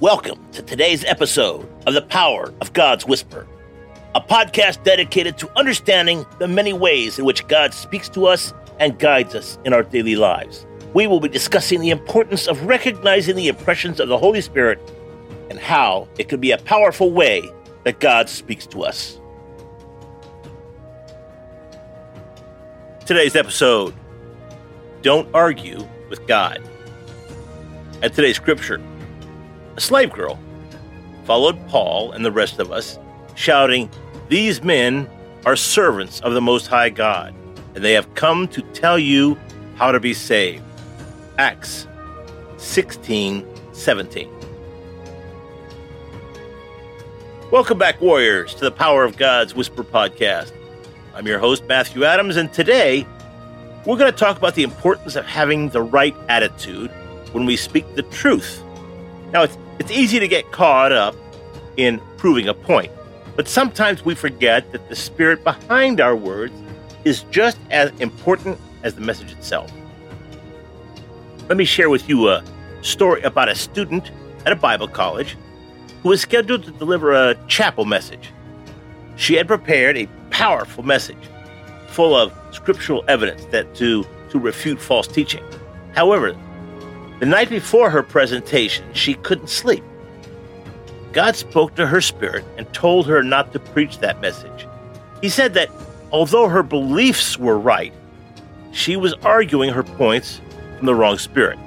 Welcome to today's episode of The Power of God's Whisper, a podcast dedicated to understanding the many ways in which God speaks to us and guides us in our daily lives. We will be discussing the importance of recognizing the impressions of the Holy Spirit and how it can be a powerful way that God speaks to us. Today's episode Don't Argue with God. And today's scripture a slave girl, followed Paul and the rest of us, shouting, These men are servants of the Most High God, and they have come to tell you how to be saved. Acts 16 17. Welcome back, Warriors, to the Power of God's Whisper podcast. I'm your host, Matthew Adams, and today we're going to talk about the importance of having the right attitude when we speak the truth. Now, it's it's easy to get caught up in proving a point, but sometimes we forget that the spirit behind our words is just as important as the message itself. Let me share with you a story about a student at a Bible college who was scheduled to deliver a chapel message. She had prepared a powerful message full of scriptural evidence that to, to refute false teaching. However, the night before her presentation, she couldn't sleep. God spoke to her spirit and told her not to preach that message. He said that although her beliefs were right, she was arguing her points from the wrong spirit.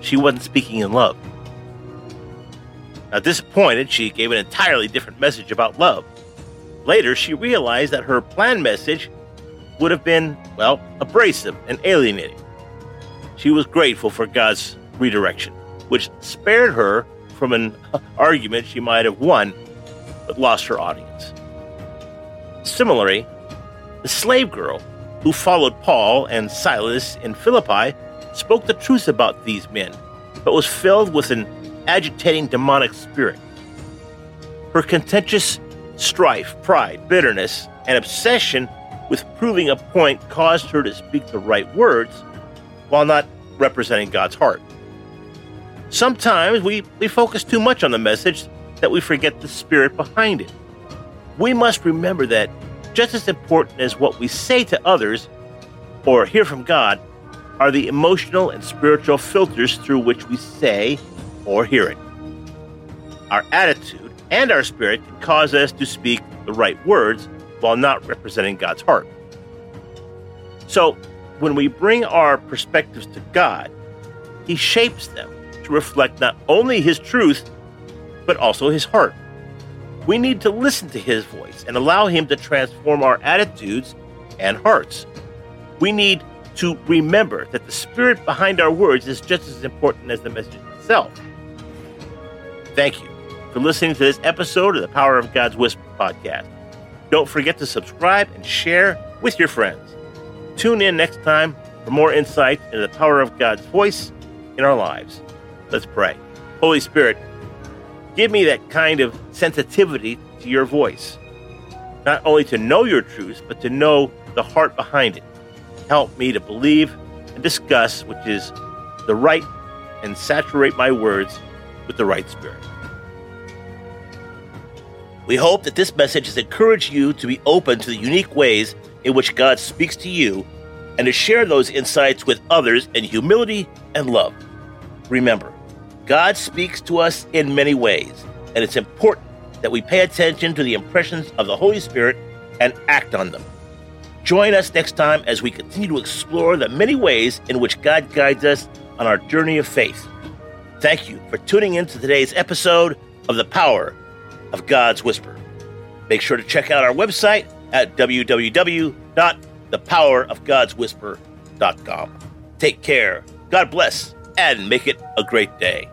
She wasn't speaking in love. Now, disappointed, she gave an entirely different message about love. Later, she realized that her planned message would have been, well, abrasive and alienating. She was grateful for God's redirection, which spared her from an argument she might have won but lost her audience. Similarly, the slave girl who followed Paul and Silas in Philippi spoke the truth about these men, but was filled with an agitating demonic spirit. Her contentious strife, pride, bitterness, and obsession with proving a point caused her to speak the right words while not representing God's heart. Sometimes we, we focus too much on the message that we forget the spirit behind it. We must remember that just as important as what we say to others or hear from God are the emotional and spiritual filters through which we say or hear it. Our attitude and our spirit can cause us to speak the right words while not representing God's heart. So, when we bring our perspectives to God, He shapes them to reflect not only His truth, but also His heart. We need to listen to His voice and allow Him to transform our attitudes and hearts. We need to remember that the spirit behind our words is just as important as the message itself. Thank you for listening to this episode of the Power of God's Whisper podcast. Don't forget to subscribe and share with your friends. Tune in next time for more insight into the power of God's voice in our lives. Let's pray. Holy Spirit, give me that kind of sensitivity to your voice, not only to know your truth, but to know the heart behind it. Help me to believe and discuss which is the right and saturate my words with the right spirit. We hope that this message has encouraged you to be open to the unique ways in which God speaks to you and to share those insights with others in humility and love. Remember, God speaks to us in many ways, and it's important that we pay attention to the impressions of the Holy Spirit and act on them. Join us next time as we continue to explore the many ways in which God guides us on our journey of faith. Thank you for tuning in to today's episode of The Power of God's Whisper. Make sure to check out our website at www.thepowerofgodswhisper.com. Take care, God bless, and make it a great day.